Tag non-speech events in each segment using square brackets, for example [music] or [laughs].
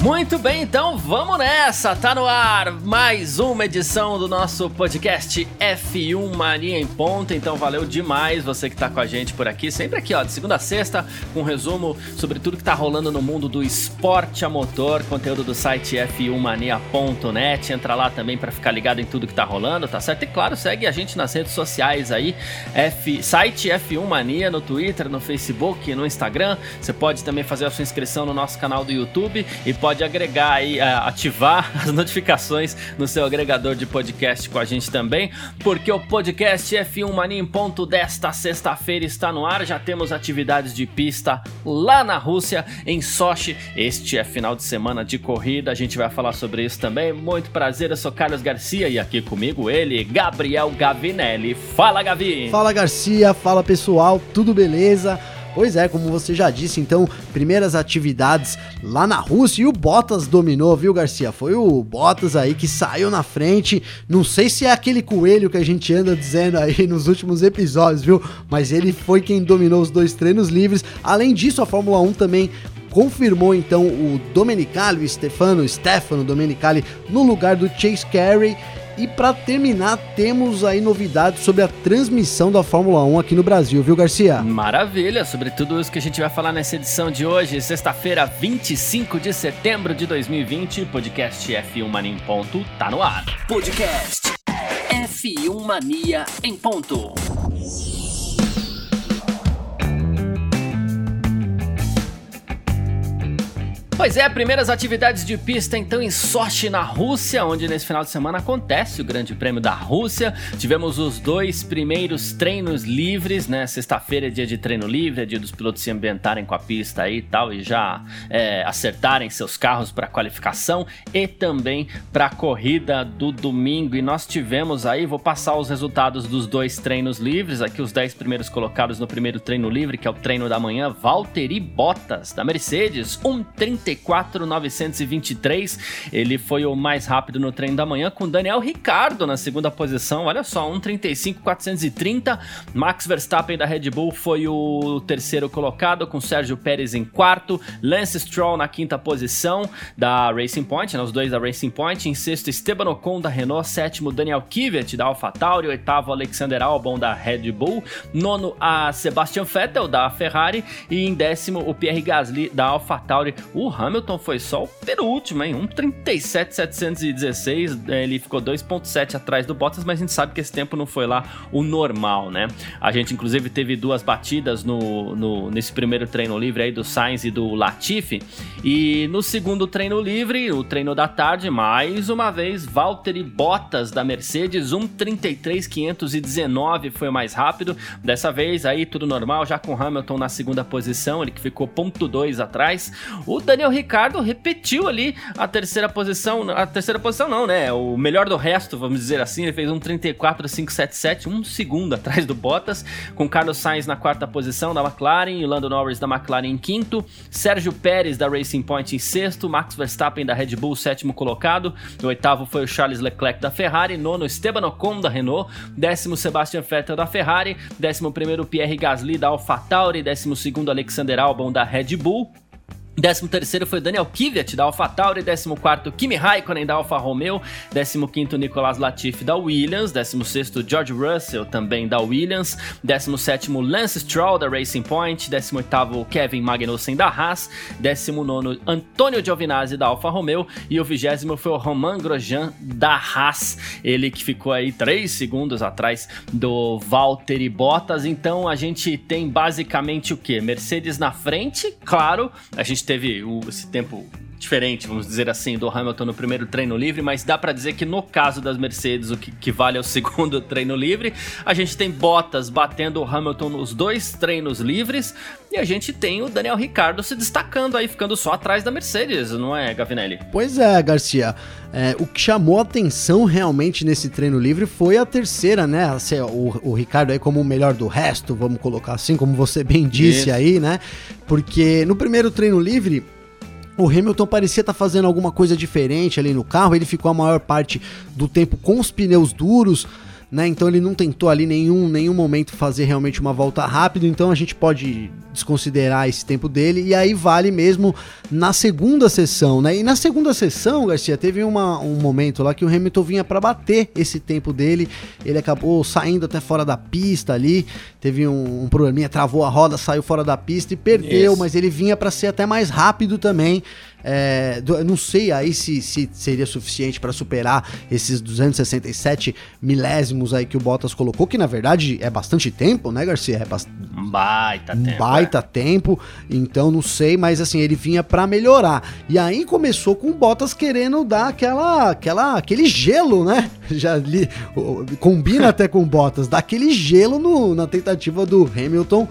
Muito bem, então vamos nessa! Tá no ar mais uma edição do nosso podcast F1 Mania em Ponta. Então valeu demais você que tá com a gente por aqui, sempre aqui, ó, de segunda a sexta, com um resumo sobre tudo que tá rolando no mundo do esporte a motor, conteúdo do site f1mania.net. Entra lá também para ficar ligado em tudo que tá rolando, tá certo? E claro, segue a gente nas redes sociais aí, F, site F1 Mania no Twitter, no Facebook, no Instagram. Você pode também fazer a sua inscrição no nosso canal do YouTube e pode pode agregar aí, é, ativar [laughs] as notificações no seu agregador de podcast com a gente também, porque o podcast F1 Mania em ponto desta sexta-feira está no ar. Já temos atividades de pista lá na Rússia, em Sochi. Este é final de semana de corrida, a gente vai falar sobre isso também. Muito prazer, eu sou Carlos Garcia e aqui comigo ele, Gabriel Gavinelli. Fala, Gavi! Fala, Garcia, fala pessoal, tudo beleza? Pois é, como você já disse, então, primeiras atividades lá na Rússia e o Bottas dominou, viu, Garcia? Foi o Bottas aí que saiu na frente. Não sei se é aquele coelho que a gente anda dizendo aí [laughs] nos últimos episódios, viu? Mas ele foi quem dominou os dois treinos livres. Além disso, a Fórmula 1 também confirmou então o Domenicali, o Stefano, Stefano Domenicali no lugar do Chase Carey e para terminar, temos aí novidades sobre a transmissão da Fórmula 1 aqui no Brasil, viu, Garcia? Maravilha, sobre tudo isso que a gente vai falar nessa edição de hoje, sexta-feira, 25 de setembro de 2020, podcast F1 Mania em ponto, tá no ar. Podcast F1 Mania em ponto. Pois é, primeiras atividades de pista então em Sochi, na Rússia, onde nesse final de semana acontece o Grande Prêmio da Rússia. Tivemos os dois primeiros treinos livres, né? Sexta-feira é dia de treino livre, é dia dos pilotos se ambientarem com a pista aí e tal, e já é, acertarem seus carros para qualificação e também para a corrida do domingo. E nós tivemos aí, vou passar os resultados dos dois treinos livres, aqui os 10 primeiros colocados no primeiro treino livre, que é o treino da manhã, Valtteri Bottas, da Mercedes, 1,30 1:34.923. Ele foi o mais rápido no treino da manhã, com Daniel Ricardo na segunda posição. Olha só, 1:35.430. Max Verstappen da Red Bull foi o terceiro colocado, com Sérgio Pérez em quarto. Lance Stroll na quinta posição da Racing Point, né, os dois da Racing Point. Em sexto, Esteban Ocon da Renault. Sétimo, Daniel Kvyat da AlphaTauri. Oitavo, Alexander Albon da Red Bull. Nono, a Sebastian Vettel da Ferrari. E em décimo, o Pierre Gasly da AlphaTauri. O Hamilton foi só o penúltimo, hein? 1,37,716. É, ele ficou 2,7 atrás do Bottas, mas a gente sabe que esse tempo não foi lá o normal, né? A gente, inclusive, teve duas batidas no, no nesse primeiro treino livre aí do Sainz e do Latifi. E no segundo treino livre, o treino da tarde, mais uma vez, Valtteri Bottas da Mercedes, 1,33,519 foi o mais rápido. Dessa vez aí tudo normal, já com Hamilton na segunda posição, ele que ficou ponto .2 atrás. O Daniel Daniel Ricardo repetiu ali a terceira posição, a terceira posição não, né? O melhor do resto, vamos dizer assim, ele fez um 34,577, um segundo atrás do Bottas, com Carlos Sainz na quarta posição da McLaren, Lando Norris da McLaren em quinto, Sérgio Pérez da Racing Point em sexto, Max Verstappen da Red Bull sétimo colocado, o oitavo foi o Charles Leclerc da Ferrari, nono Esteban Ocon da Renault, décimo Sebastian Vettel da Ferrari, décimo primeiro Pierre Gasly da AlphaTauri, décimo segundo Alexander Albon da Red Bull, 13 terceiro foi Daniel Kvyat da AlphaTauri, 14º Kimi Raikkonen da Alfa Romeo, 15º Nicolas Latifi da Williams, 16º George Russell também da Williams, 17º Lance Stroll da Racing Point, 18º Kevin Magnussen da Haas, 19º Antônio Giovinazzi da Alfa Romeo. E o 20 foi o Romain Grosjean da Haas, ele que ficou aí 3 segundos atrás do Valtteri Bottas, então a gente tem basicamente o que? Mercedes na frente, claro, a gente teve esse tempo diferente, vamos dizer assim, do Hamilton no primeiro treino livre, mas dá para dizer que no caso das Mercedes, o que, que, vale é o [laughs] segundo treino livre. A gente tem Bottas batendo o Hamilton nos dois treinos livres e a gente tem o Daniel Ricardo se destacando aí, ficando só atrás da Mercedes, não é, Gavinelli? Pois é, Garcia. É, o que chamou atenção realmente nesse treino livre foi a terceira, né? Assim, o, o Ricardo aí como o melhor do resto, vamos colocar assim, como você bem disse Isso. aí, né? Porque no primeiro treino livre o Hamilton parecia estar tá fazendo alguma coisa diferente ali no carro, ele ficou a maior parte do tempo com os pneus duros, né? Então ele não tentou ali nenhum, nenhum momento fazer realmente uma volta rápida, então a gente pode desconsiderar esse tempo dele e aí vale mesmo na segunda sessão, né? E na segunda sessão, Garcia, teve uma, um momento lá que o Hamilton vinha para bater esse tempo dele, ele acabou saindo até fora da pista ali, teve um, um probleminha, travou a roda, saiu fora da pista e perdeu, mas ele vinha para ser até mais rápido também. É, do, não sei aí se, se seria suficiente para superar esses 267 milésimos aí que o Bottas colocou, que na verdade é bastante tempo, né, Garcia? É bast... Um baita um tempo. baita é. tempo, então não sei, mas assim, ele vinha para melhorar. E aí começou com o Bottas querendo dar aquela, aquela, aquele gelo, né? [laughs] Já ali, combina até com o Bottas, dar aquele gelo no, na tentativa do Hamilton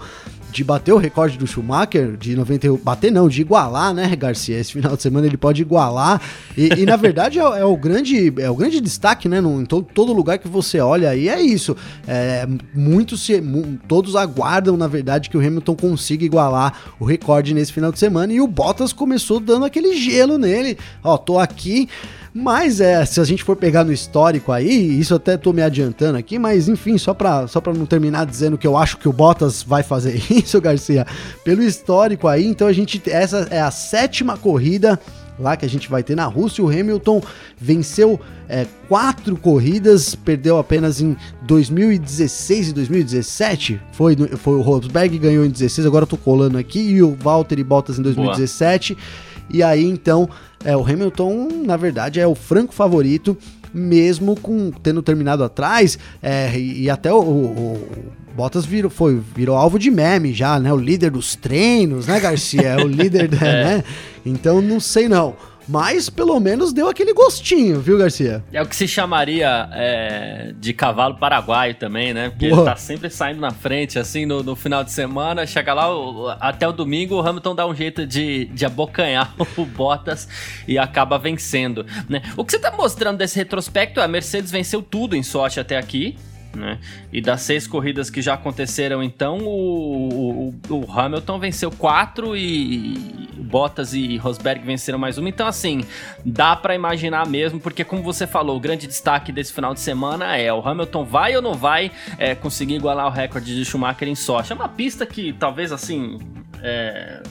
de bater o recorde do Schumacher, de 91. Bater não, de igualar, né, Garcia? Esse final de semana ele pode igualar. E, e na verdade é, é, o grande, é o grande destaque, né? No, em todo, todo lugar que você olha aí é isso. É, muitos se, todos aguardam, na verdade, que o Hamilton consiga igualar o recorde nesse final de semana. E o Bottas começou dando aquele gelo nele. Ó, tô aqui. Mas é, se a gente for pegar no histórico aí, isso até tô me adiantando aqui, mas enfim, só pra, só pra não terminar dizendo que eu acho que o Bottas vai fazer [laughs] isso, Garcia, pelo histórico aí, então a gente, essa é a sétima corrida lá que a gente vai ter na Rússia. O Hamilton venceu é, quatro corridas, perdeu apenas em 2016 e 2017. Foi, foi o Rosberg ganhou em 16, agora eu tô colando aqui, e o Valtteri Bottas em 2017. Boa. E aí então é, o Hamilton, na verdade, é o franco favorito, mesmo com tendo terminado atrás, é, e, e, até o, o, o, Bottas virou, foi, virou alvo de meme já, né? O líder dos treinos, né, Garcia? É o líder, [laughs] é. né? Então não sei não mas pelo menos deu aquele gostinho, viu, Garcia? É o que se chamaria é, de cavalo paraguaio também, né? Porque Boa. ele tá sempre saindo na frente, assim, no, no final de semana, chega lá, o, até o domingo, o Hamilton dá um jeito de, de abocanhar [laughs] o Bottas e acaba vencendo, né? O que você tá mostrando desse retrospecto é a Mercedes venceu tudo em sorte até aqui, né? E das seis corridas que já aconteceram, então, o, o, o Hamilton venceu quatro e, e Bottas e Rosberg venceram mais uma. Então, assim, dá para imaginar mesmo, porque, como você falou, o grande destaque desse final de semana é o Hamilton vai ou não vai é, conseguir igualar o recorde de Schumacher em Sochi. É uma pista que talvez, assim. É,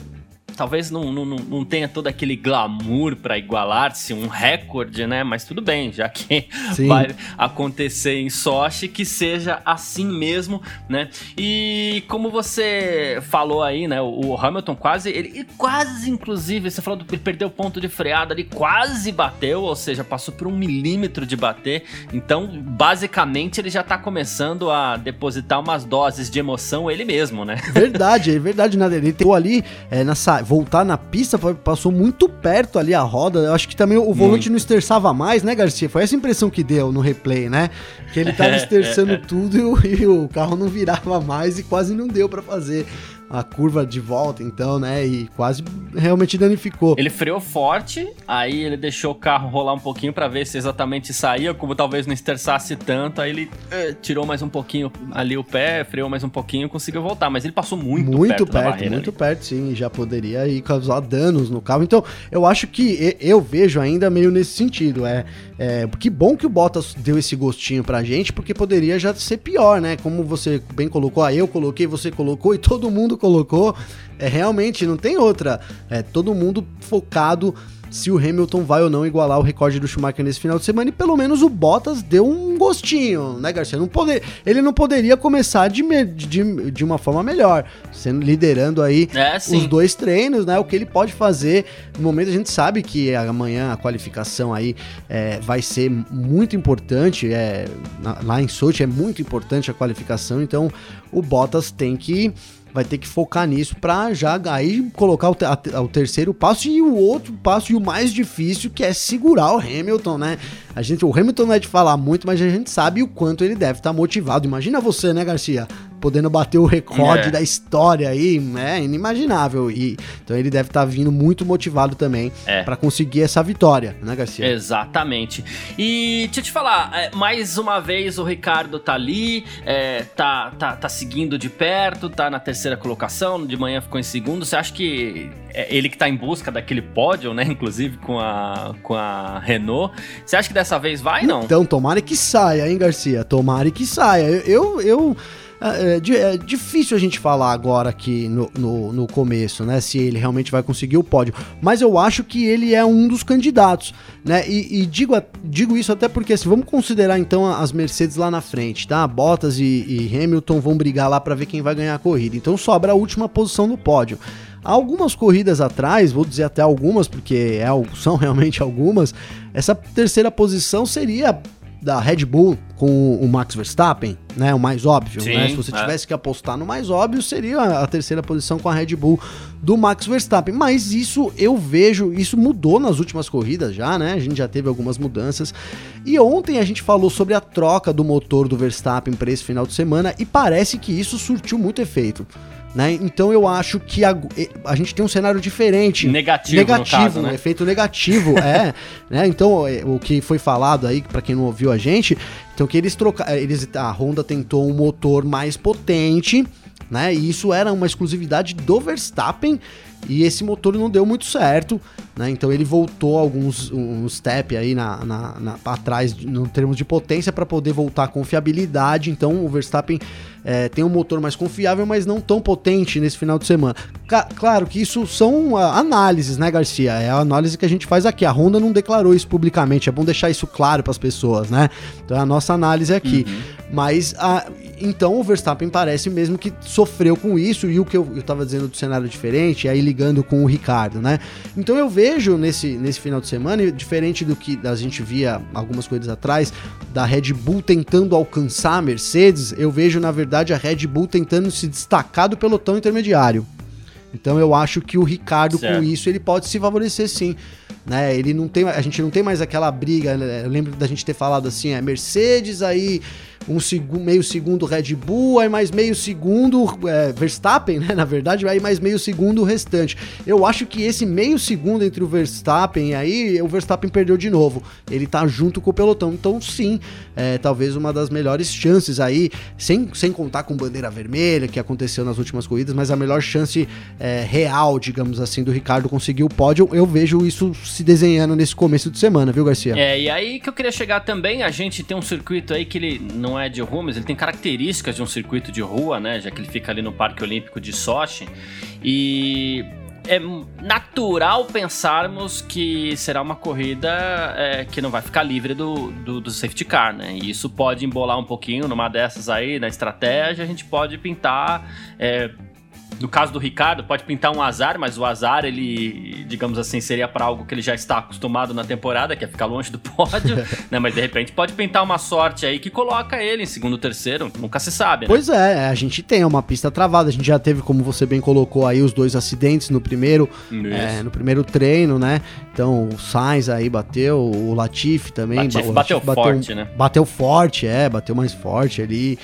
talvez não, não, não tenha todo aquele glamour para igualar-se um recorde, né? Mas tudo bem, já que Sim. vai acontecer em Sochi, que seja assim mesmo, né? E como você falou aí, né? O Hamilton quase, ele quase, inclusive, você falou do perdeu o ponto de freada, ele quase bateu, ou seja, passou por um milímetro de bater. Então, basicamente, ele já tá começando a depositar umas doses de emoção ele mesmo, né? Verdade, é verdade, né? Ele teve ali é, nessa voltar na pista, passou muito perto ali a roda. Eu acho que também o volante muito. não esterçava mais, né, Garcia? Foi essa impressão que deu no replay, né? Que ele tava [laughs] esterçando tudo e o, e o carro não virava mais e quase não deu para fazer a curva de volta, então, né? E quase realmente danificou. Ele freou forte, aí ele deixou o carro rolar um pouquinho para ver se exatamente saía, como talvez não esterçasse tanto, aí ele eh, tirou mais um pouquinho ali o pé, freou mais um pouquinho, conseguiu voltar, mas ele passou muito, muito perto, perto muito ali. perto, sim, já poderia aí causar danos no carro. Então, eu acho que eu vejo ainda meio nesse sentido, é, é que bom que o Bottas deu esse gostinho pra gente, porque poderia já ser pior, né? Como você bem colocou, aí eu coloquei, você colocou e todo mundo colocou, é realmente não tem outra. É todo mundo focado se o Hamilton vai ou não igualar o recorde do Schumacher nesse final de semana. E pelo menos o Bottas deu um gostinho, né, Garcia? Não poder, ele não poderia começar de, de, de uma forma melhor, sendo liderando aí é, os dois treinos, né? O que ele pode fazer. No momento a gente sabe que amanhã a qualificação aí é, vai ser muito importante. É, lá em Sochi é muito importante a qualificação, então o Bottas tem que vai ter que focar nisso para já aí colocar o, a, o, terceiro passo e o outro passo e o mais difícil que é segurar o Hamilton, né? A gente, o Hamilton não é de falar muito, mas a gente sabe o quanto ele deve estar tá motivado. Imagina você, né, Garcia? podendo bater o recorde é. da história aí, é inimaginável. E, então ele deve estar tá vindo muito motivado também é. para conseguir essa vitória, né, Garcia? Exatamente. E deixa eu te falar, é, mais uma vez o Ricardo tá ali, é, tá, tá, tá seguindo de perto, tá na terceira colocação, de manhã ficou em segundo. Você acha que é ele que tá em busca daquele pódio, né? [laughs] Inclusive com a, com a Renault. Você acha que dessa vez vai, não? Então, tomara que saia, hein, Garcia? Tomara que saia. eu, eu, eu é, é, é, difícil a gente falar agora aqui no, no, no, começo, né? Se ele realmente vai conseguir o pódio. Mas eu acho que ele é um dos candidatos, né? E, e digo, digo isso até porque, assim, vamos considerar então as Mercedes lá na frente, tá? Bottas e, e Hamilton vão brigar lá para ver quem vai ganhar a corrida. Então sobra a última posição no pódio. Algumas corridas atrás, vou dizer até algumas, porque é, [laughs] são realmente algumas, essa terceira posição seria da Red Bull com o Max Verstappen, né? O mais óbvio, Sim, né? Se você é. tivesse que apostar no mais óbvio, seria a terceira posição com a Red Bull do Max Verstappen. Mas isso eu vejo, isso mudou nas últimas corridas já, né? A gente já teve algumas mudanças. E ontem a gente falou sobre a troca do motor do Verstappen para esse final de semana e parece que isso surtiu muito efeito. Né? Então eu acho que a, a gente tem um cenário diferente. Negativo, negativo caso, né? um efeito negativo, [laughs] é. Né? Então é, o que foi falado aí, para quem não ouviu a gente, então que eles trocaram, eles a Honda tentou um motor mais potente, né? E isso era uma exclusividade do Verstappen e esse motor não deu muito certo, né? Então ele voltou alguns um step aí na, na, na atrás no termos de potência para poder voltar com fiabilidade. Então o Verstappen é, tem um motor mais confiável, mas não tão potente nesse final de semana. claro que isso são uh, análises, né, Garcia? É a análise que a gente faz aqui. A Honda não declarou isso publicamente. É bom deixar isso claro para as pessoas, né? Então é a nossa análise aqui. Uhum. Mas a, então o Verstappen parece mesmo que sofreu com isso e o que eu, eu tava dizendo do cenário diferente, aí ligando com o Ricardo, né? Então eu vejo nesse, nesse final de semana, diferente do que a gente via algumas coisas atrás, da Red Bull tentando alcançar a Mercedes, eu vejo na verdade a Red Bull tentando se destacar do pelotão intermediário. Então eu acho que o Ricardo certo. com isso ele pode se favorecer sim. Né, ele não tem, a gente não tem mais aquela briga. Né? Eu lembro da gente ter falado assim, é Mercedes aí um meio segundo Red Bull, aí mais meio segundo é, Verstappen, né? Na verdade, aí mais meio segundo o restante. Eu acho que esse meio segundo entre o Verstappen e aí, o Verstappen perdeu de novo. Ele tá junto com o pelotão. Então, sim, é talvez uma das melhores chances aí, sem, sem contar com bandeira vermelha, que aconteceu nas últimas corridas, mas a melhor chance é, real, digamos assim, do Ricardo conseguir o pódio. Eu vejo isso se desenhando nesse começo de semana, viu, Garcia? É, e aí que eu queria chegar também, a gente tem um circuito aí que ele não é de rua, mas ele tem características de um circuito de rua, né? Já que ele fica ali no Parque Olímpico de Sochi. E é natural pensarmos que será uma corrida é, que não vai ficar livre do, do, do, safety car, né? E isso pode embolar um pouquinho numa dessas aí, na estratégia, a gente pode pintar é, no caso do Ricardo, pode pintar um azar, mas o azar, ele, digamos assim, seria para algo que ele já está acostumado na temporada, que é ficar longe do [laughs] pódio, [laughs] né? Mas de repente pode pintar uma sorte aí que coloca ele em segundo, terceiro, nunca se sabe, né? Pois é, a gente tem uma pista travada, a gente já teve, como você bem colocou aí, os dois acidentes no primeiro, é, no primeiro treino, né? Então o Sainz aí bateu, o Latifi também. Latifi bateu, bateu forte, né? Bateu forte, é, bateu mais forte ali.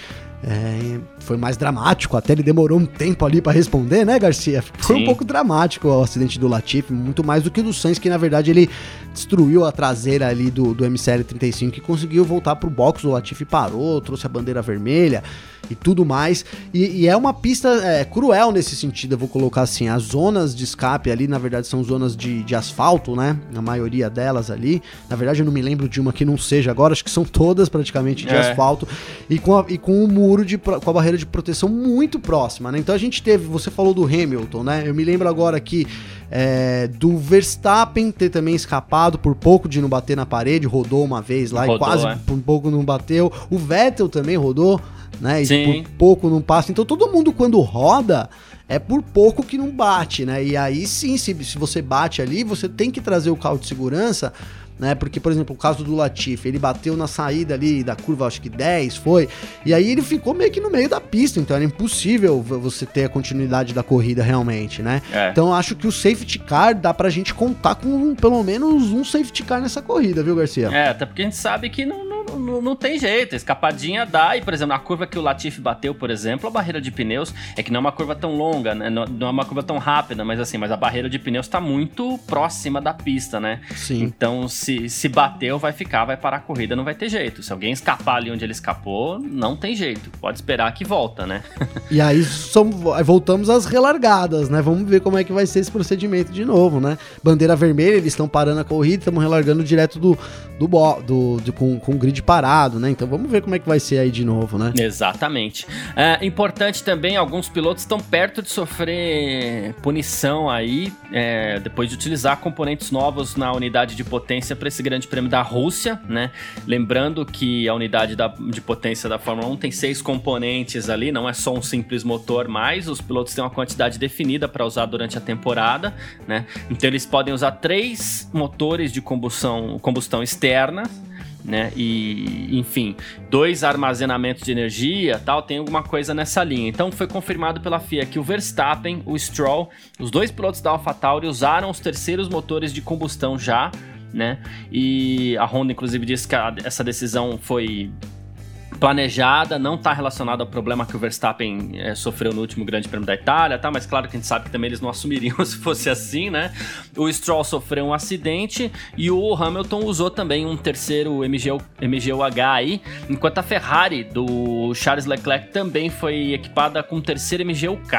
É, foi mais dramático, até ele demorou um tempo ali para responder, né, Garcia? Foi Sim. um pouco dramático o acidente do Latifi, muito mais do que o do Sainz, que na verdade ele destruiu a traseira ali do, do MCL35 e conseguiu voltar pro box. O Latifi parou, trouxe a bandeira vermelha e tudo mais. E, e é uma pista é, cruel nesse sentido, eu vou colocar assim. As zonas de escape ali, na verdade, são zonas de, de asfalto, né? A maioria delas ali. Na verdade, eu não me lembro de uma que não seja agora, acho que são todas praticamente de é. asfalto. E com, a, e com o muro de, com a barreira de proteção muito próxima, né? Então a gente teve, você falou do Hamilton, né? Eu me lembro agora aqui é, do Verstappen ter também escapado por pouco de não bater na parede, rodou uma vez lá rodou, e quase é. por pouco não bateu. O Vettel também rodou né? E Sim. por pouco não passa. Então todo mundo quando roda é por pouco que não bate, né? E aí sim, se, se você bate ali, você tem que trazer o carro de segurança né? Porque, por exemplo, o caso do Latifi, ele bateu na saída ali da curva, acho que 10 foi, e aí ele ficou meio que no meio da pista, então era impossível você ter a continuidade da corrida realmente, né? É. Então acho que o safety car dá pra gente contar com pelo menos um safety car nessa corrida, viu, Garcia? É, até porque a gente sabe que não, não, não, tem jeito, escapadinha dá, e por exemplo, na curva que o Latifi bateu, por exemplo, a barreira de pneus é que não é uma curva tão longa, né? Não, não é uma curva tão rápida, mas assim, mas a barreira de pneus tá muito próxima da pista, né? Sim. Então, se, se bateu, vai ficar, vai parar a corrida, não vai ter jeito. Se alguém escapar ali onde ele escapou, não tem jeito. Pode esperar que volta, né? [laughs] e aí somos, voltamos às relargadas, né? Vamos ver como é que vai ser esse procedimento de novo, né? Bandeira vermelha, eles estão parando a corrida, estamos relargando direto do, do, do, do com, com o grid parado, né? Então vamos ver como é que vai ser aí de novo, né? Exatamente. É importante também, alguns pilotos estão perto de sofrer punição aí, é, depois de utilizar componentes novos na unidade de potência para esse grande prêmio da Rússia, né? Lembrando que a unidade da, de potência da Fórmula 1 tem seis componentes ali, não é só um simples motor, mas os pilotos têm uma quantidade definida para usar durante a temporada, né? Então eles podem usar três motores de combustão, combustão externa né? E, enfim, dois armazenamentos de energia, tal, tem alguma coisa nessa linha. Então foi confirmado pela FIA que o Verstappen, o Stroll, os dois pilotos da AlphaTauri usaram os terceiros motores de combustão já, né? E a Honda inclusive disse que essa decisão foi planejada, não está relacionada ao problema que o Verstappen é, sofreu no último Grande Prêmio da Itália, tá? Mas claro que a gente sabe que também eles não assumiriam [laughs] se fosse assim, né? O Stroll sofreu um acidente e o Hamilton usou também um terceiro MGU, MGUH aí, enquanto a Ferrari do Charles Leclerc também foi equipada com um terceiro MGUK,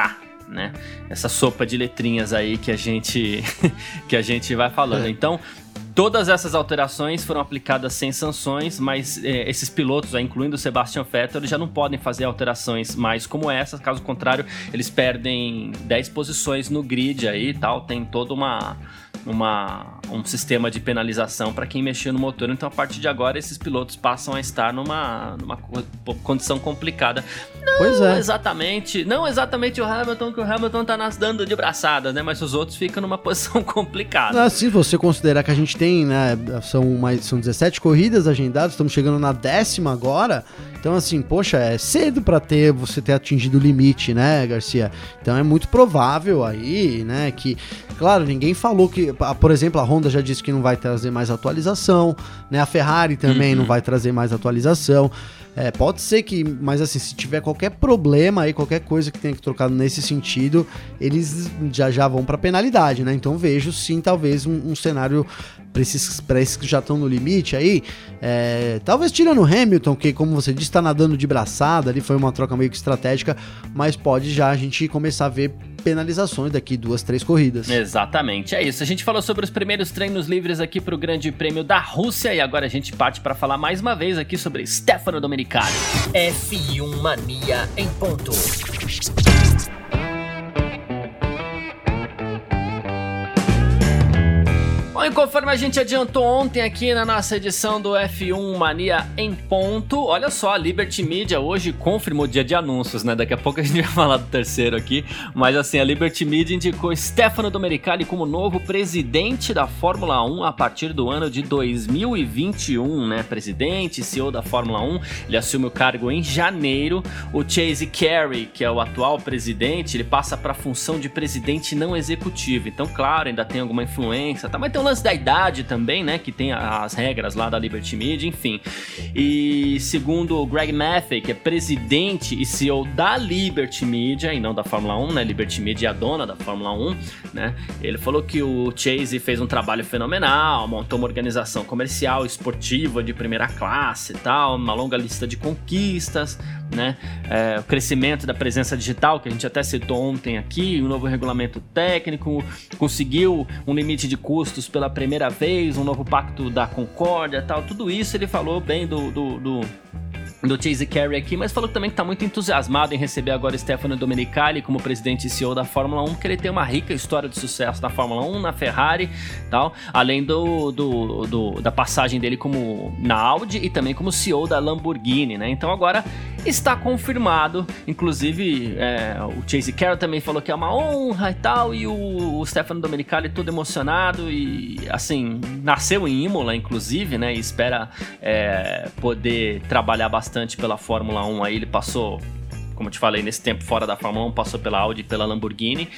né? Essa sopa de letrinhas aí que a gente [laughs] que a gente vai falando. É. Então, Todas essas alterações foram aplicadas sem sanções, mas é, esses pilotos, incluindo o Sebastian Vettel, já não podem fazer alterações mais como essa, caso contrário, eles perdem 10 posições no grid aí e tal, tem toda uma uma, um sistema de penalização para quem mexeu no motor. Então, a partir de agora, esses pilotos passam a estar numa, numa condição complicada. Não pois é. exatamente, não exatamente o Hamilton, que o Hamilton tá nas dando de braçadas, né? Mas os outros ficam numa [laughs] posição complicada. Ah, se você considerar que a gente tem, né? São, mais, são 17 corridas agendadas, estamos chegando na décima agora. Então, assim, poxa, é cedo para ter você ter atingido o limite, né, Garcia? Então é muito provável aí, né, que, claro, ninguém falou que, por exemplo, a Honda já disse que não vai trazer mais atualização, né? A Ferrari também uhum. não vai trazer mais atualização. É, pode ser que, mas assim, se tiver qualquer problema aí, qualquer coisa que tenha que trocar nesse sentido, eles já já vão para penalidade, né? Então vejo sim, talvez um, um cenário para esses, esses que já estão no limite aí, é, talvez tirando o Hamilton, que como você disse, está nadando de braçada, ali foi uma troca meio que estratégica, mas pode já a gente começar a ver penalizações daqui duas, três corridas. Exatamente, é isso. A gente falou sobre os primeiros treinos livres aqui para o Grande Prêmio da Rússia e agora a gente parte para falar mais uma vez aqui sobre Stefano Domenicali. F1 Mania em ponto. E conforme a gente adiantou ontem aqui na nossa edição do F1 Mania em ponto, olha só, a Liberty Media hoje confirmou o dia de anúncios, né? Daqui a pouco a gente [laughs] vai falar do terceiro aqui, mas assim, a Liberty Media indicou Stefano Domenicali como novo presidente da Fórmula 1 a partir do ano de 2021, né? Presidente, CEO da Fórmula 1, ele assume o cargo em janeiro. O Chase Carey, que é o atual presidente, ele passa para a função de presidente não executivo. Então, claro, ainda tem alguma influência, tá? Mas tem um lance da idade também, né? Que tem as regras lá da Liberty Media, enfim. E segundo o Greg Maffei, que é presidente e CEO da Liberty Media, e não da Fórmula 1, né? Liberty Media é a dona da Fórmula 1, né? Ele falou que o Chase fez um trabalho fenomenal, montou uma organização comercial, esportiva de primeira classe e tal, uma longa lista de conquistas, né? É, o crescimento da presença digital, que a gente até citou ontem aqui, o um novo regulamento técnico, conseguiu um limite de custos pela primeira vez, um novo pacto da concórdia tal, tudo isso ele falou bem do, do, do do Chase Carey aqui, mas falou também que está muito entusiasmado em receber agora Stefano Domenicali como presidente e CEO da Fórmula 1, porque ele tem uma rica história de sucesso na Fórmula 1, na Ferrari tal, além do, do, do, da passagem dele como na Audi e também como CEO da Lamborghini, né? Então agora está confirmado. Inclusive, é, o Chase Carroll também falou que é uma honra e tal, e o, o Stefano Domenicali todo emocionado e, assim, nasceu em Imola, inclusive, né, e espera é, poder trabalhar bastante pela Fórmula 1 aí. Ele passou como te falei, nesse tempo fora da Fórmula 1, passou pela Audi e pela Lamborghini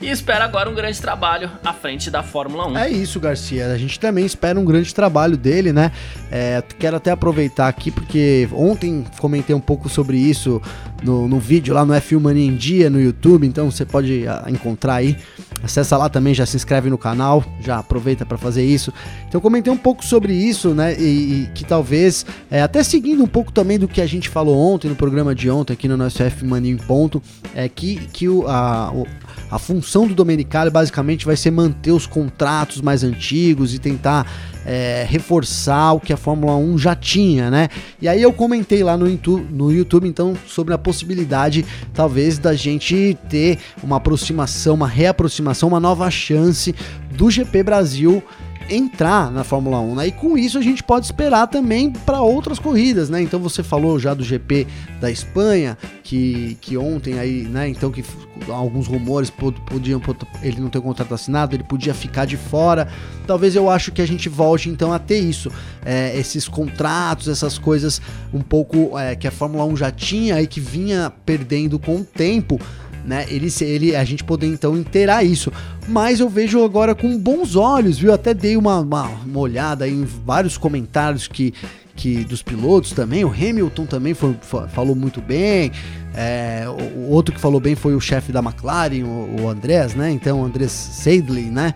e espera agora um grande trabalho à frente da Fórmula 1. É isso, Garcia. A gente também espera um grande trabalho dele, né? É, quero até aproveitar aqui porque ontem comentei um pouco sobre isso no, no vídeo lá no F1 Mania em Dia no YouTube, então você pode ah, encontrar aí. Acessa lá também, já se inscreve no canal, já aproveita para fazer isso. Então comentei um pouco sobre isso, né? E, e que talvez, é, até seguindo um pouco também do que a gente falou ontem no programa de ontem aqui no nosso F Mania em ponto, é que, que o, a, o, a função do Domenicali basicamente vai ser manter os contratos mais antigos e tentar é, reforçar o que a Fórmula 1 já tinha, né? E aí eu comentei lá no YouTube, no YouTube, então, sobre a possibilidade, talvez, da gente ter uma aproximação, uma reaproximação, uma nova chance do GP Brasil entrar na Fórmula 1, né? E com isso a gente pode esperar também para outras corridas, né? Então você falou já do GP da Espanha, que, que ontem aí, né? Então que alguns rumores podiam ele não ter o contrato assinado, ele podia ficar de fora. Talvez eu acho que a gente volte então a ter isso, é, esses contratos, essas coisas um pouco é, que a Fórmula 1 já tinha e que vinha perdendo com o tempo né? Ele, ele, a gente poder então inteirar isso. Mas eu vejo agora com bons olhos, viu? Até dei uma, uma, uma olhada em vários comentários que que dos pilotos também, o Hamilton também foi, falou muito bem. É, o, outro que falou bem foi o chefe da McLaren, o, o Andrés, né? Então, o Andrés Seidley, né?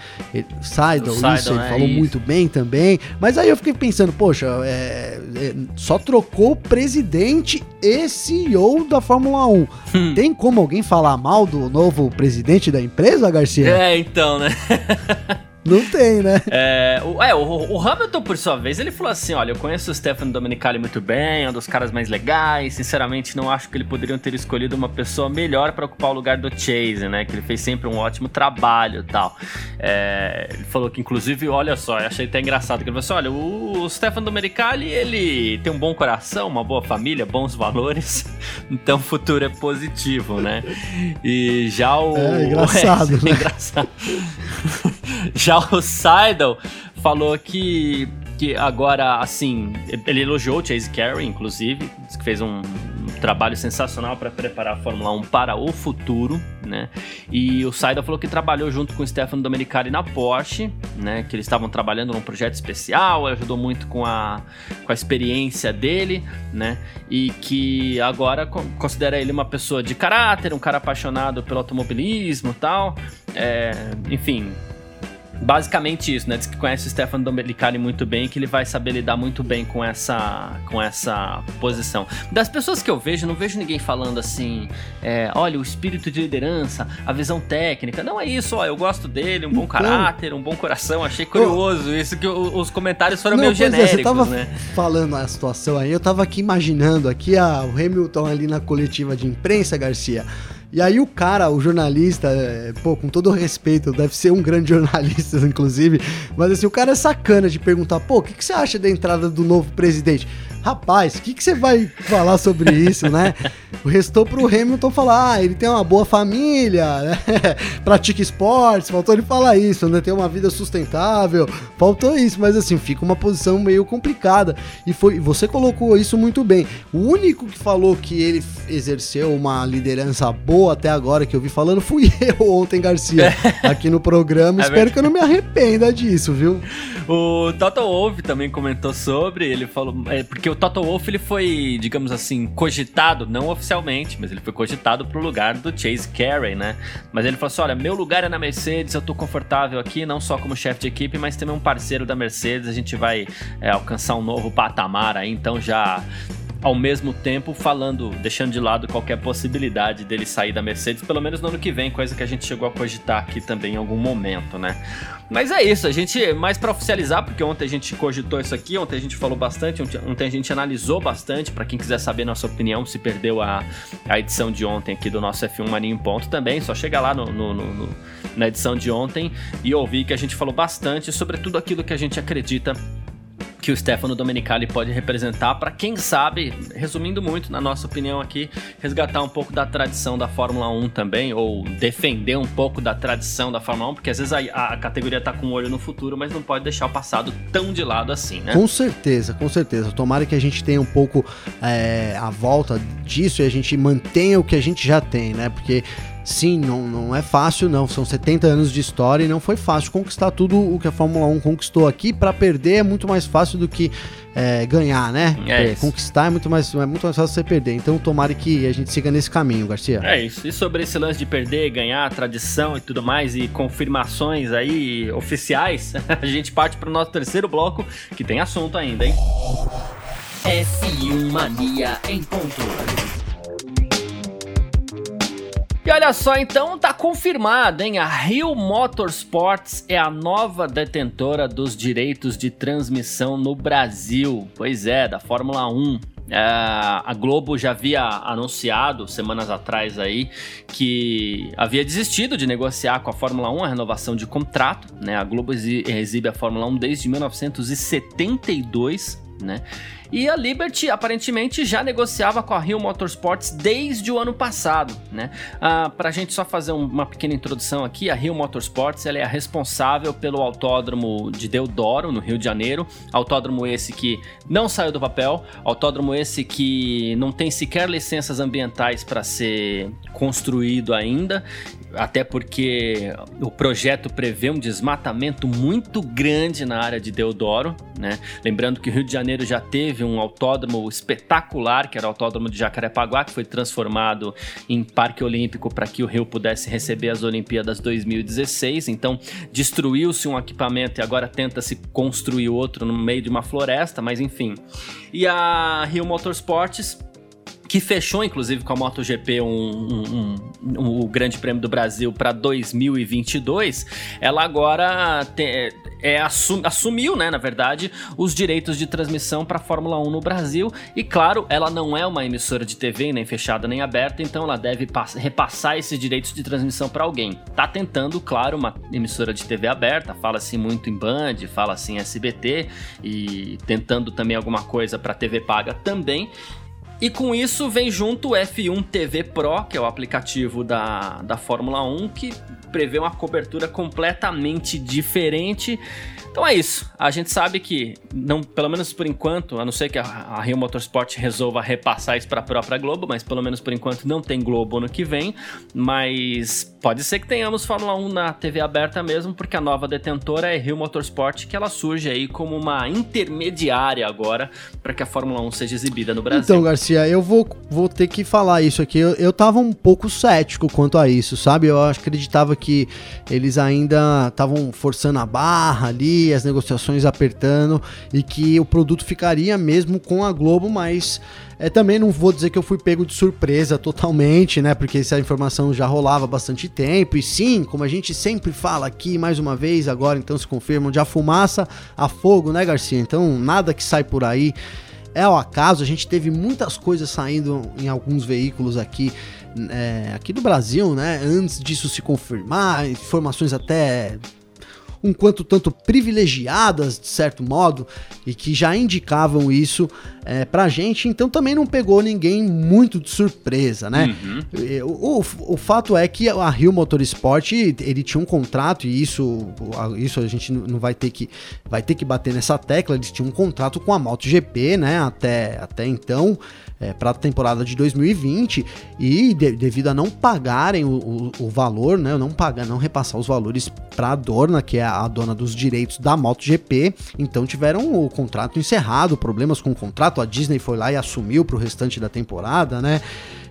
Seidel, isso, ele é falou isso. muito bem também. Mas aí eu fiquei pensando, poxa, é, é, só trocou o presidente e CEO da Fórmula 1. Hum. [laughs] Tem como alguém falar mal do novo presidente da empresa, Garcia? É, então, né? [laughs] Não tem, né? É, o, é o, o, Hamilton, por sua vez, ele falou assim: olha, eu conheço o Stefano Domenicali muito bem, é um dos caras mais legais. Sinceramente, não acho que ele poderiam ter escolhido uma pessoa melhor para ocupar o lugar do Chase, né? Que ele fez sempre um ótimo trabalho e tal. É, ele falou que, inclusive, olha só, eu achei até engraçado que ele falou assim: olha, o, o Stefano Domenicali, ele tem um bom coração, uma boa família, bons valores, [laughs] então o futuro é positivo, né? E já o. É [laughs] engraçado, é, né? É engraçado. [laughs] Já o Seidel falou que, que agora, assim, ele elogiou o Chase Carey, inclusive, que fez um, trabalho sensacional para preparar a Fórmula 1 para o futuro, né? E o Seidel falou que trabalhou junto com o Stefano Domenicali na Porsche, né? Que eles estavam trabalhando num projeto especial, ajudou muito com a, com a experiência dele, né? E que agora considera ele uma pessoa de caráter, um cara apaixonado pelo automobilismo tal. É, enfim, basicamente isso, né? Diz que conhece o Stefano Domenicali muito bem, que ele vai saber lidar muito bem com essa, com essa posição. Das pessoas que eu vejo, não vejo ninguém falando assim, é, olha, o espírito de liderança, a visão técnica. Não é isso, ó, eu gosto dele, um bom então, caráter, um bom coração. Achei curioso isso, que os comentários foram não, meio genéricos, é, você tava né? falando a situação aí, eu tava aqui imaginando aqui a, o Hamilton ali na coletiva de imprensa, Garcia. E aí o cara, o jornalista, é, pô, com todo respeito, deve ser um grande [laughs] jornalista, inclusive, mas assim, o cara é sacana de perguntar, pô, o que, que você acha da entrada do novo presidente? Rapaz, o que, que você vai falar sobre isso, né? Restou pro Hamilton falar, ah, ele tem uma boa família, né? [laughs] pratica esportes, faltou ele falar isso, né? Tem uma vida sustentável, faltou isso, mas assim, fica uma posição meio complicada. E foi, você colocou isso muito bem. O único que falou que ele exerceu uma liderança boa até agora, que eu vi falando, fui [laughs] eu ontem, Garcia, aqui no programa. É Espero verdade. que eu não me arrependa disso, viu? O Toto Wolff também comentou sobre, ele falou, é, porque o Toto Wolff ele foi, digamos assim, cogitado, não oficialmente, mas ele foi cogitado pro lugar do Chase Carey, né? Mas ele falou assim: olha, meu lugar é na Mercedes, eu tô confortável aqui, não só como chefe de equipe, mas também um parceiro da Mercedes, a gente vai é, alcançar um novo patamar aí, então já ao mesmo tempo falando, deixando de lado qualquer possibilidade dele sair da Mercedes, pelo menos no ano que vem, coisa que a gente chegou a cogitar aqui também em algum momento, né? Mas é isso, a gente, mais para oficializar, porque ontem a gente cogitou isso aqui, ontem a gente falou bastante, ontem a gente analisou bastante, para quem quiser saber nossa opinião, se perdeu a, a edição de ontem aqui do nosso F1 Mania em Ponto também, só chega lá no, no, no, na edição de ontem e ouvir que a gente falou bastante sobre tudo aquilo que a gente acredita que o Stefano Domenicali pode representar para quem sabe, resumindo muito na nossa opinião aqui, resgatar um pouco da tradição da Fórmula 1 também ou defender um pouco da tradição da Fórmula 1, porque às vezes a, a categoria tá com um olho no futuro, mas não pode deixar o passado tão de lado assim, né? Com certeza, com certeza. Tomara que a gente tenha um pouco é, a volta disso e a gente mantenha o que a gente já tem, né? Porque Sim, não, não é fácil, não. São 70 anos de história e não foi fácil conquistar tudo o que a Fórmula 1 conquistou aqui. Para perder é muito mais fácil do que é, ganhar, né? É conquistar é muito, mais, é muito mais fácil você perder. Então, tomara que a gente siga nesse caminho, Garcia. É isso. E sobre esse lance de perder, ganhar, tradição e tudo mais, e confirmações aí oficiais, [laughs] a gente parte para o nosso terceiro bloco, que tem assunto ainda, hein? F1 Mania em ponto. E olha só, então tá confirmado, hein? A Rio Motorsports é a nova detentora dos direitos de transmissão no Brasil. Pois é, da Fórmula 1. É, a Globo já havia anunciado semanas atrás aí que havia desistido de negociar com a Fórmula 1 a renovação de contrato, né? A Globo exibe a Fórmula 1 desde 1972, né? E a Liberty aparentemente já negociava com a Rio Motorsports desde o ano passado, né? Ah, Para a gente só fazer uma pequena introdução aqui, a Rio Motorsports ela é a responsável pelo autódromo de Deodoro, no Rio de Janeiro. Autódromo esse que não saiu do papel, autódromo esse que não tem sequer licenças ambientais para ser construído ainda até porque o projeto prevê um desmatamento muito grande na área de Deodoro, né? Lembrando que o Rio de Janeiro já teve um autódromo espetacular, que era o autódromo de Jacarepaguá, que foi transformado em Parque Olímpico para que o Rio pudesse receber as Olimpíadas 2016. Então, destruiu-se um equipamento e agora tenta-se construir outro no meio de uma floresta, mas enfim. E a Rio Motorsports que fechou inclusive com a MotoGP um, um, um, um Grande Prêmio do Brasil para 2022, ela agora te, é, assum, assumiu, né, na verdade, os direitos de transmissão para a Fórmula 1 no Brasil. E claro, ela não é uma emissora de TV, nem fechada nem aberta, então ela deve repassar esses direitos de transmissão para alguém. Tá tentando, claro, uma emissora de TV aberta, fala-se muito em Band, fala-se em SBT e tentando também alguma coisa para TV paga também. E com isso vem junto o F1 TV Pro, que é o aplicativo da, da Fórmula 1, que prevê uma cobertura completamente diferente então é isso. A gente sabe que, não, pelo menos por enquanto, a não ser que a, a Rio Motorsport resolva repassar isso para a própria Globo, mas pelo menos por enquanto não tem Globo ano que vem. Mas pode ser que tenhamos Fórmula 1 na TV aberta mesmo, porque a nova detentora é Rio Motorsport, que ela surge aí como uma intermediária agora para que a Fórmula 1 seja exibida no Brasil. Então, Garcia, eu vou, vou ter que falar isso aqui. Eu, eu tava um pouco cético quanto a isso, sabe? Eu acreditava que eles ainda estavam forçando a barra ali as negociações apertando e que o produto ficaria mesmo com a Globo, mas é, também não vou dizer que eu fui pego de surpresa totalmente, né? Porque essa informação já rolava há bastante tempo. E sim, como a gente sempre fala aqui, mais uma vez, agora então se confirma, de a fumaça a fogo, né, Garcia? Então nada que sai por aí é ao acaso. A gente teve muitas coisas saindo em alguns veículos aqui. É, aqui do Brasil, né? Antes disso se confirmar, informações até um quanto tanto privilegiadas, de certo modo, e que já indicavam isso é, pra gente, então também não pegou ninguém muito de surpresa, né? Uhum. O, o, o, fato é que a Rio Motorsport, ele tinha um contrato, e isso, isso a gente não vai ter que vai ter que bater nessa tecla, eles tinham um contrato com a MotoGP, né? Até, até então, é, para a temporada de 2020 e de, devido a não pagarem o, o, o, valor, né, não pagar, não repassar os valores para a Dorna, que é a dona dos direitos da MotoGP, então tiveram o contrato encerrado, problemas com o contrato, a Disney foi lá e assumiu para o restante da temporada, né?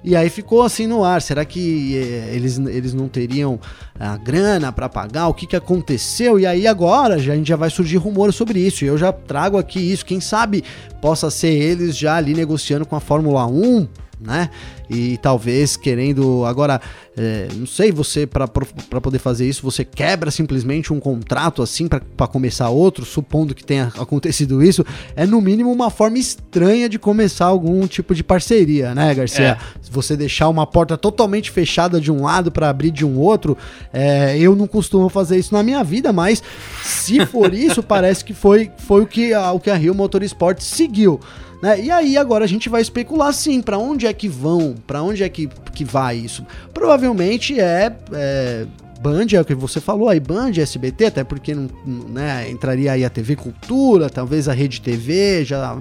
E aí ficou assim no ar. Será que eh, eles, eles não teriam a grana para pagar? O que, que aconteceu? E aí agora já, a gente já vai surgir rumores sobre isso. E eu já trago aqui isso. Quem sabe possa ser eles já ali negociando com a Fórmula 1 né? E talvez querendo agora, é, não sei, você para poder fazer isso, você quebra simplesmente um contrato assim para começar outro, supondo que tenha acontecido isso, é no mínimo uma forma estranha de começar algum tipo de parceria, né, Garcia? É. Você deixar uma porta totalmente fechada de um lado para abrir de um outro, é, eu não costumo fazer isso na minha vida, mas se for isso, [laughs] parece que foi, foi o que a, o que a Rio Motorsport seguiu. Né? E aí agora a gente vai especular sim, para onde é que vão, para onde é que, que vai isso. Provavelmente é, é Band, é o que você falou aí, Band, SBT, até porque não, né, entraria aí a TV Cultura, talvez a Rede TV, já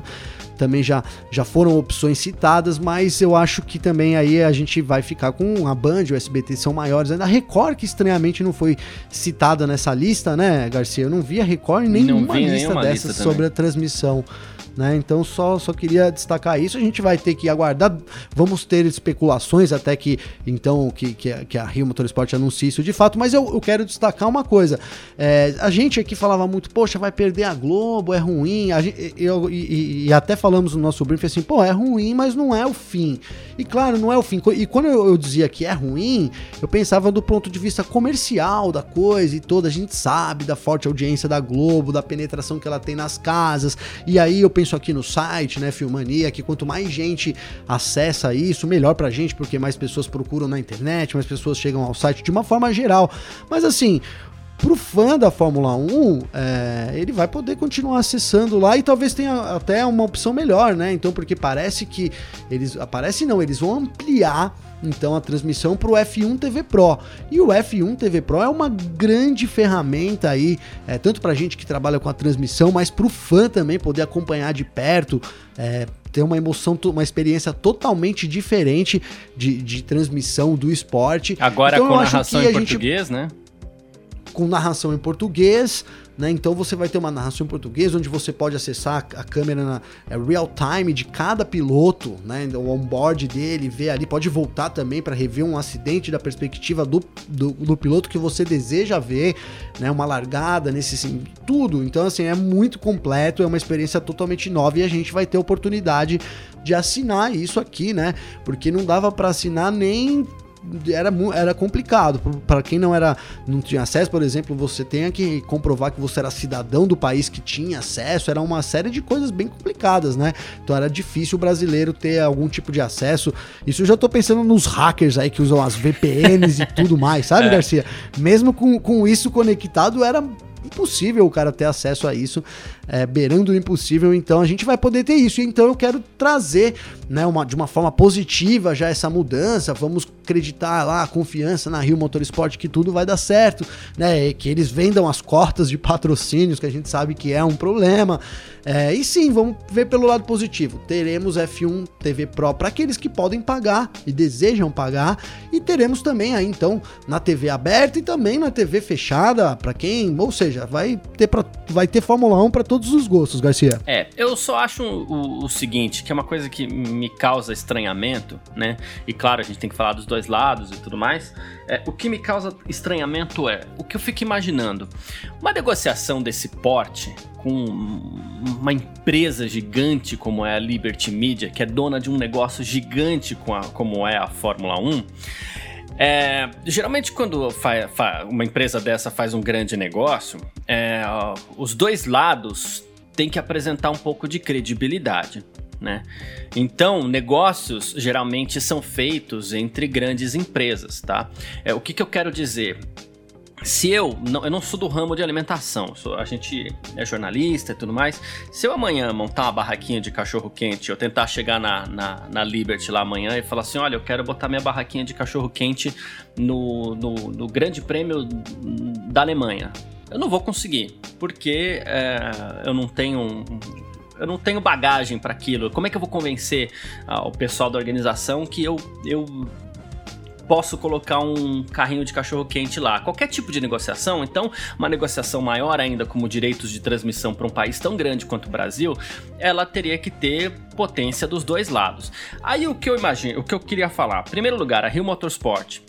também já, já foram opções citadas, mas eu acho que também aí a gente vai ficar com a Band, o SBT são maiores. Ainda a Record, que estranhamente não foi citada nessa lista, né, Garcia? Eu não vi a Record em nenhuma lista nenhuma dessas lista sobre a transmissão. Né? Então só, só queria destacar isso. A gente vai ter que aguardar. Vamos ter especulações até que então que, que, a, que a Rio Motorsport anuncie isso de fato. Mas eu, eu quero destacar uma coisa. É, a gente aqui falava muito, poxa, vai perder a Globo, é ruim. Gente, eu, e, e, até falamos no nosso briefing assim, pô, é ruim, mas não é o fim. E claro, não é o fim. E quando eu, eu dizia que é ruim, eu pensava do ponto de vista comercial da coisa e toda. A gente sabe da forte audiência da Globo, da penetração que ela tem nas casas. E aí eu penso aqui no site, né, Filmania, que quanto mais gente acessa isso, melhor pra gente, porque mais pessoas procuram na internet, mais pessoas chegam ao site de uma forma geral. Mas assim, pro fã da Fórmula 1, é, ele vai poder continuar acessando lá e talvez tenha até uma opção melhor, né? Então, porque parece que eles. Parece não, eles vão ampliar então a transmissão para o F1 TV Pro. E o F1 TV Pro é uma grande ferramenta aí, é, tanto para gente que trabalha com a transmissão, mas para o fã também poder acompanhar de perto, é, ter uma emoção, uma experiência totalmente diferente de, de transmissão do esporte. Agora então, com narração em português, gente, né? Com narração em português, né? Então você vai ter uma narração em português onde você pode acessar a câmera na é, real time de cada piloto, né? o onboard dele, ver ali, pode voltar também para rever um acidente da perspectiva do, do, do, piloto que você deseja ver, né? Uma largada nesse assim, tudo. Então assim é muito completo, é uma experiência totalmente nova e a gente vai ter oportunidade de assinar isso aqui, né? Porque não dava para assinar nem era, era complicado. Para quem não era não tinha acesso, por exemplo, você tinha que comprovar que você era cidadão do país que tinha acesso. Era uma série de coisas bem complicadas, né? Então era difícil o brasileiro ter algum tipo de acesso. Isso eu já tô pensando nos hackers aí que usam as VPNs e tudo mais, sabe, [laughs] é. Garcia? Mesmo com, com isso conectado, era impossível o cara ter acesso a isso, é, beirando o impossível. Então a gente vai poder ter isso. Então eu quero trazer né, uma, de uma forma positiva já essa mudança. Vamos acreditar lá, confiança na Rio Motorsport que tudo vai dar certo, né? Que eles vendam as cortas de patrocínios, que a gente sabe que é um problema. É, e sim, vamos ver pelo lado positivo. Teremos F1 TV Pro para aqueles que podem pagar e desejam pagar. E teremos também aí então na TV aberta e também na TV fechada para quem, ou seja, vai ter pra, vai ter Fórmula 1 para todos os gostos, Garcia. É, eu só acho o, o seguinte, que é uma coisa que me causa estranhamento, né? E claro, a gente tem que falar dos dois lados e tudo mais. É, o que me causa estranhamento é o que eu fico imaginando. Uma negociação desse porte com uma empresa gigante como é a Liberty Media, que é dona de um negócio gigante com a, como é a Fórmula 1. É, geralmente, quando uma empresa dessa faz um grande negócio, é, os dois lados têm que apresentar um pouco de credibilidade né? Então, negócios geralmente são feitos entre grandes empresas, tá? É, o que, que eu quero dizer? Se eu não, eu não sou do ramo de alimentação, sou, a gente é jornalista e tudo mais. Se eu amanhã montar uma barraquinha de cachorro quente, eu tentar chegar na, na, na Liberty lá amanhã e falar assim: olha, eu quero botar minha barraquinha de cachorro quente no, no, no Grande Prêmio da Alemanha. Eu não vou conseguir, porque é, eu não tenho eu não tenho bagagem para aquilo. Como é que eu vou convencer ah, o pessoal da organização que eu, eu posso colocar um carrinho de cachorro quente lá. Qualquer tipo de negociação, então, uma negociação maior ainda, como direitos de transmissão para um país tão grande quanto o Brasil, ela teria que ter potência dos dois lados. Aí o que eu imagino, o que eu queria falar, em primeiro lugar, a Rio Motorsport.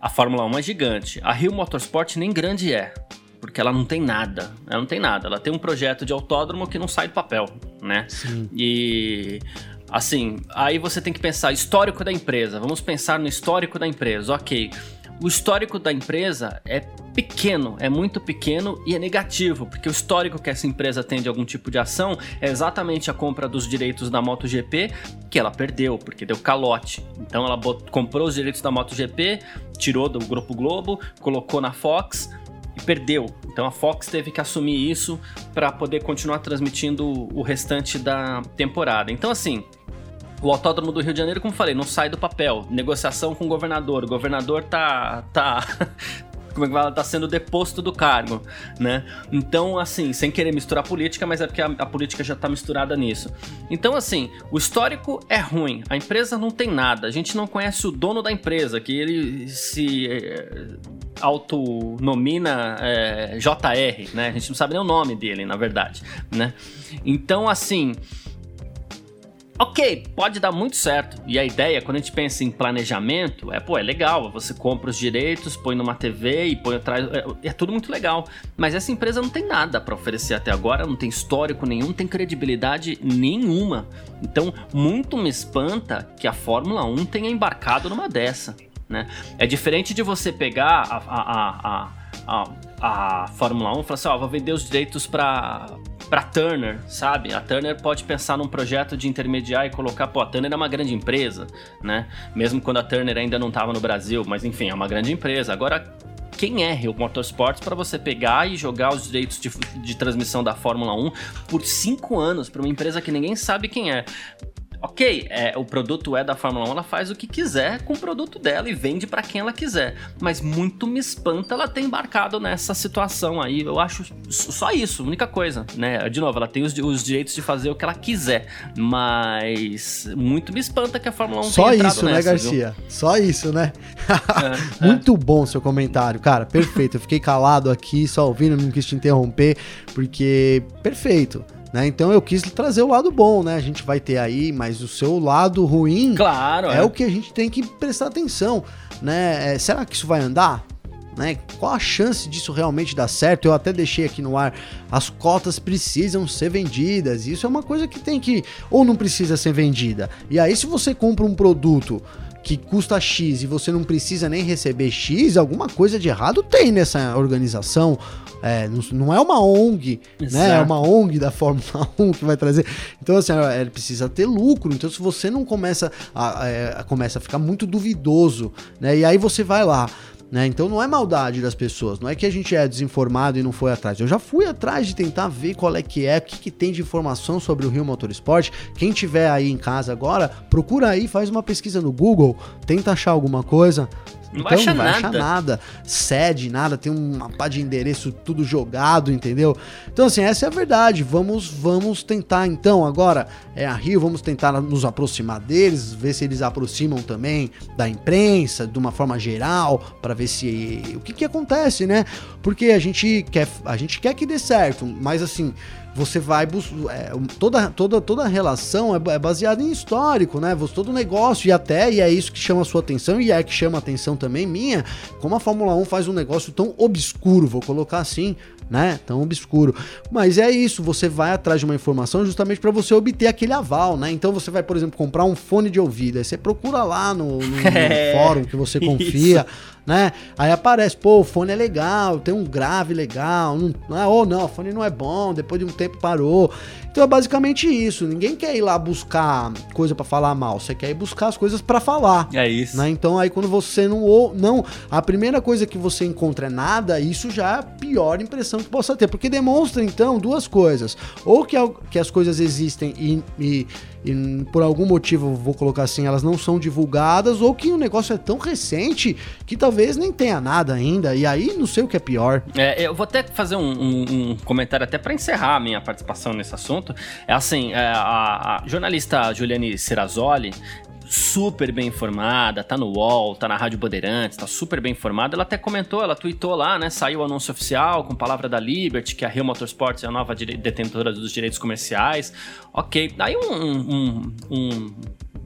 A Fórmula 1 é gigante. A Rio Motorsport nem grande é porque ela não tem nada. Ela não tem nada. Ela tem um projeto de autódromo que não sai do papel, né? Sim. E assim, aí você tem que pensar histórico da empresa. Vamos pensar no histórico da empresa. Ok, o histórico da empresa é pequeno, é muito pequeno e é negativo, porque o histórico que essa empresa tem de algum tipo de ação é exatamente a compra dos direitos da MotoGP que ela perdeu, porque deu calote. Então ela comprou os direitos da MotoGP, tirou do Grupo Globo, colocou na Fox e perdeu. Então a Fox teve que assumir isso para poder continuar transmitindo o restante da temporada. Então assim, o Autódromo do Rio de Janeiro, como falei, não sai do papel. Negociação com o governador. O governador tá. tá [laughs] como é que fala, tá sendo deposto do cargo, né? Então, assim, sem querer misturar política, mas é porque a, a, política já tá misturada nisso. Então, assim, o histórico é ruim, a empresa não tem nada, a gente não conhece o dono da empresa, que ele se é, autonomina é, JR, né? A gente não sabe nem o nome dele, na verdade, né? Então, assim Ok, pode dar muito certo. E a ideia, quando a gente pensa em planejamento, é, pô, é legal. Você compra os direitos, põe numa TV e põe atrás. É, é tudo muito legal. Mas essa empresa não tem nada para oferecer até agora, não tem histórico nenhum, não tem credibilidade nenhuma. Então, muito me espanta que a Fórmula 1 tenha embarcado numa dessa. Né? É diferente de você pegar a, a, a, a, a Fórmula 1 e falar assim: ó, vou vender os direitos para para Turner, sabe? A Turner pode pensar num projeto de intermediar e colocar, pô, a Turner é uma grande empresa, né? Mesmo quando a Turner ainda não estava no Brasil, mas enfim, é uma grande empresa. Agora, quem é Rio Motorsports para você pegar e jogar os direitos de, de transmissão da Fórmula 1 por cinco anos para uma empresa que ninguém sabe quem é? Ok, é, o produto é da Fórmula 1, ela faz o que quiser com o produto dela e vende para quem ela quiser. Mas muito me espanta ela ter embarcado nessa situação aí. Eu acho só isso, única coisa, né? De novo, ela tem os, os direitos de fazer o que ela quiser, mas muito me espanta que a Fórmula 1 Só isso, né, nessa, né, Garcia? Viu? Só isso, né? É, [laughs] é, muito é. bom seu comentário, cara. Perfeito. Eu fiquei calado aqui, só ouvindo, não quis te interromper, porque perfeito. Né? Então eu quis trazer o lado bom, né? A gente vai ter aí, mas o seu lado ruim claro, é, é. o que a gente tem que prestar atenção, né? É, será que isso vai andar? Né? Qual a chance disso realmente dar certo? Eu até deixei aqui no ar. As cotas precisam ser vendidas. Isso é uma coisa que tem que ou não precisa ser vendida. E aí se você compra um produto que custa X e você não precisa nem receber X, alguma coisa de errado tem nessa organização. É, não, não, é uma ONG, Exato. né? É uma ONG da Fórmula 1 [laughs] que vai trazer. Então, assim, ele precisa ter lucro. Então, se você não começa a, a, é, a, começa a ficar muito duvidoso, né? E aí você vai lá. Né? Então não é maldade das pessoas, não é que a gente é desinformado e não foi atrás. Eu já fui atrás de tentar ver qual é que é, o que, que tem de informação sobre o Rio Motorsport. Quem tiver aí em casa agora, procura aí, faz uma pesquisa no Google, tenta achar alguma coisa, não então, vai, não vai achar nada. Sede, nada, tem uma pá de endereço tudo jogado, entendeu? Então, assim, essa é a verdade. Vamos, vamos tentar, então, agora é a Rio, vamos tentar nos aproximar deles, ver se eles aproximam também da imprensa, de uma forma geral, para ver se o que, que acontece, né? Porque a gente quer, a gente quer que dê certo, mas assim você vai. É, toda, toda, toda relação é, é baseada em histórico, né? Todo negócio, e até, e é isso que chama a sua atenção, e é que chama a atenção também minha, como a Fórmula 1 faz um negócio tão obscuro, vou colocar assim, né? Tão obscuro. Mas é isso, você vai atrás de uma informação justamente para você obter aquele aval, né? Então você vai, por exemplo, comprar um fone de ouvido, aí você procura lá no, no, no é, [laughs] fórum que você confia. Isso né? Aí aparece, pô, o fone é legal, tem um grave legal, não, não é, ou não, o fone não é bom, depois de um tempo parou. Então é basicamente isso. Ninguém quer ir lá buscar coisa para falar mal, você quer ir buscar as coisas para falar. É isso. Né? Então aí quando você não ou não, a primeira coisa que você encontra é nada, isso já é a pior impressão que possa ter, porque demonstra então duas coisas, ou que, que as coisas existem e, e e por algum motivo, vou colocar assim, elas não são divulgadas, ou que o negócio é tão recente que talvez nem tenha nada ainda, e aí não sei o que é pior. É, eu vou até fazer um, um, um comentário até para encerrar a minha participação nesse assunto. É assim, é, a, a jornalista Juliane Serrazoli, super bem informada, tá no UOL, tá na Rádio Bandeirantes, tá super bem informada. Ela até comentou, ela tweetou lá, né? Saiu o anúncio oficial com palavra da Liberty, que a Rio Motorsports é a nova detentora dos direitos comerciais. Ok. Aí um, um, um,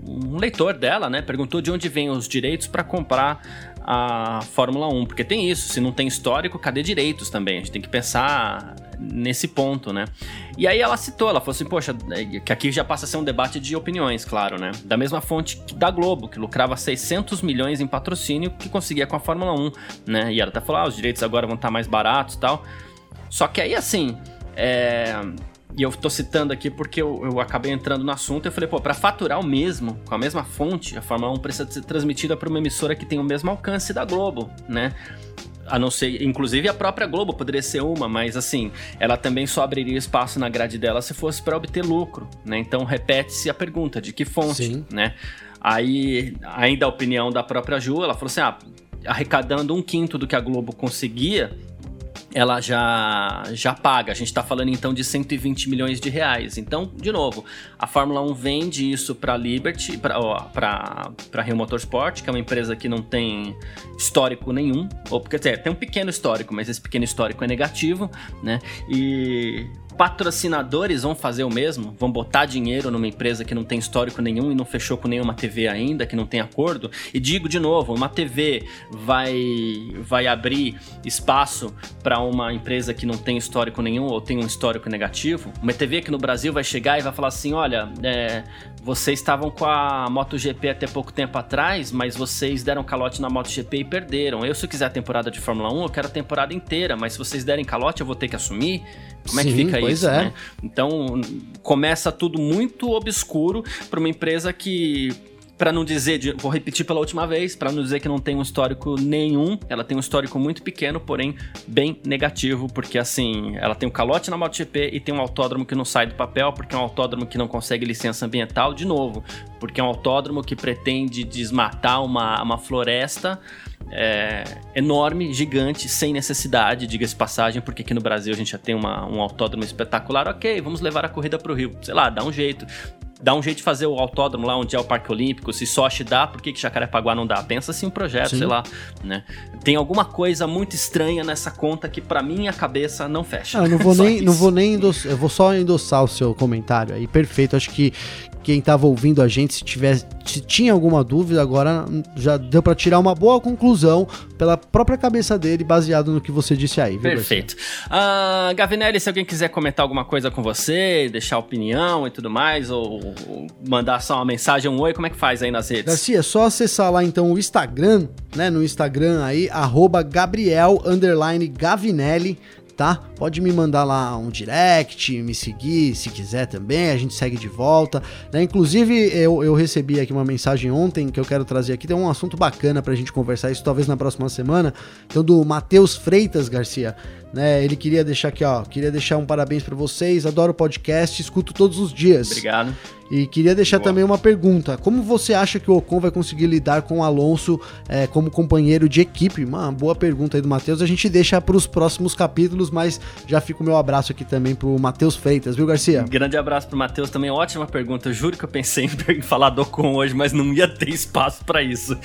um leitor dela, né, perguntou de onde vêm os direitos para comprar a Fórmula 1, porque tem isso, se não tem histórico, cadê direitos também? A gente tem que pensar nesse ponto, né? E aí ela citou, ela falou assim, poxa, é, que aqui já passa a ser um debate de opiniões, claro, né? Da mesma fonte da Globo, que lucrava 600 milhões em patrocínio que conseguia com a Fórmula 1, né? E ela até falou, ah, os direitos agora vão estar mais baratos e tal. Só que aí, assim, é e eu tô citando aqui porque eu, eu acabei entrando no assunto e eu falei, pô, pra faturar o mesmo, com a mesma fonte, a Fórmula 1 precisa ser transmitida para uma emissora que tem o mesmo alcance da Globo, né? A não ser, inclusive a própria Globo poderia ser uma, mas assim, ela também só abriria espaço na grade dela se fosse para obter lucro, né? Então repete-se a pergunta de que fonte, Sim. né? Aí, ainda a opinião da própria Ju, ela falou assim: ah, arrecadando um quinto do que a Globo conseguia, ela já já paga. A gente está falando então de 120 milhões de reais. Então, de novo, a Fórmula 1 vende isso para Liberty, para Rio Motorsport, que é uma empresa que não tem histórico nenhum, ou porque tem um pequeno histórico, mas esse pequeno histórico é negativo, né? E patrocinadores vão fazer o mesmo, vão botar dinheiro numa empresa que não tem histórico nenhum e não fechou com nenhuma TV ainda, que não tem acordo. E digo de novo, uma TV vai vai abrir espaço para uma empresa que não tem histórico nenhum ou tem um histórico negativo. Uma TV que no Brasil vai chegar e vai falar assim, olha, é, vocês estavam com a MotoGP até pouco tempo atrás, mas vocês deram calote na MotoGP e perderam. Eu, se eu quiser a temporada de Fórmula 1, eu quero a temporada inteira, mas se vocês derem calote, eu vou ter que assumir. Como Sim, é que fica isso? É. Né? Então começa tudo muito obscuro para uma empresa que para não dizer, vou repetir pela última vez, para não dizer que não tem um histórico nenhum, ela tem um histórico muito pequeno, porém bem negativo, porque assim, ela tem um calote na MotoGP e tem um autódromo que não sai do papel, porque é um autódromo que não consegue licença ambiental, de novo, porque é um autódromo que pretende desmatar uma, uma floresta é, enorme, gigante, sem necessidade, diga-se passagem, porque aqui no Brasil a gente já tem uma, um autódromo espetacular. Ok, vamos levar a corrida para o Rio. Sei lá, dá um jeito. Dá um jeito de fazer o autódromo lá onde é o Parque Olímpico. Se Sochi dá, por que, que Jacarepaguá não dá? Pensa assim um projeto, Sim. sei lá. Né? Tem alguma coisa muito estranha nessa conta que para mim a cabeça não fecha. Ah, não vou [laughs] nem, não vou nem endossar, eu vou só endossar o seu comentário aí. Perfeito. Acho que quem estava ouvindo a gente, se tivesse, se tinha alguma dúvida, agora já deu para tirar uma boa conclusão pela própria cabeça dele, baseado no que você disse aí. Viu, Perfeito. Uh, Gavinelli, se alguém quiser comentar alguma coisa com você, deixar opinião e tudo mais, ou, ou mandar só uma mensagem, um oi, como é que faz aí nas redes? Garcia, é só acessar lá então o Instagram, né? No Instagram aí, arroba Gabriel Gavinelli tá? Pode me mandar lá um direct, me seguir se quiser também, a gente segue de volta. Né? Inclusive, eu, eu recebi aqui uma mensagem ontem que eu quero trazer aqui, tem um assunto bacana pra gente conversar isso talvez na próxima semana, então do Matheus Freitas Garcia né? Ele queria deixar aqui, ó, queria deixar um parabéns para vocês, adoro o podcast, escuto todos os dias. Obrigado. E queria deixar Boa. também uma pergunta: como você acha que o Ocon vai conseguir lidar com o Alonso é, como companheiro de equipe? Uma boa pergunta aí do Matheus. A gente deixa para os próximos capítulos, mas já fica o meu abraço aqui também pro Matheus Freitas, viu, Garcia? grande abraço pro Matheus também. Ótima pergunta. Eu juro que eu pensei em [laughs] falar do Ocon hoje, mas não ia ter espaço para isso.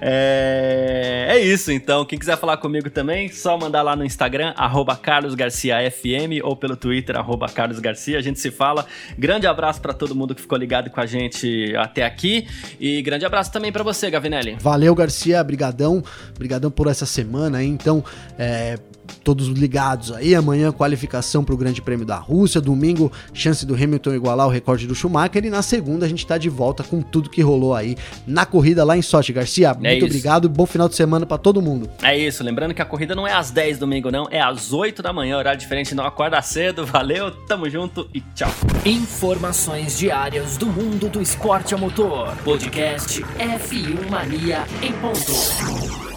É... é isso, então. Quem quiser falar comigo também, só mandar lá no Instagram, arroba Carlos Garcia FM ou pelo Twitter, arroba Carlos Garcia. A gente se fala. Grande abraço para todo mundo que ficou ligado com a gente até aqui. E grande abraço também para você, Gavinelli. Valeu, Garcia. Brigadão. Brigadão por essa semana aí. Então, é, todos ligados aí. Amanhã, qualificação para o Grande Prêmio da Rússia. Domingo, chance do Hamilton igualar o recorde do Schumacher. E na segunda, a gente está de volta com tudo que rolou aí na corrida lá em Sochi. Garcia, é muito isso. obrigado. Bom final de semana para todo mundo. É isso. Lembrando que a corrida não é às 10 domingo, não. É às 8 da manhã, horário diferente. Não acorda cedo. Valeu, tamo junto e tchau. Informações diárias do mundo do esporte a motor. Podcast F1 Mania em ponto.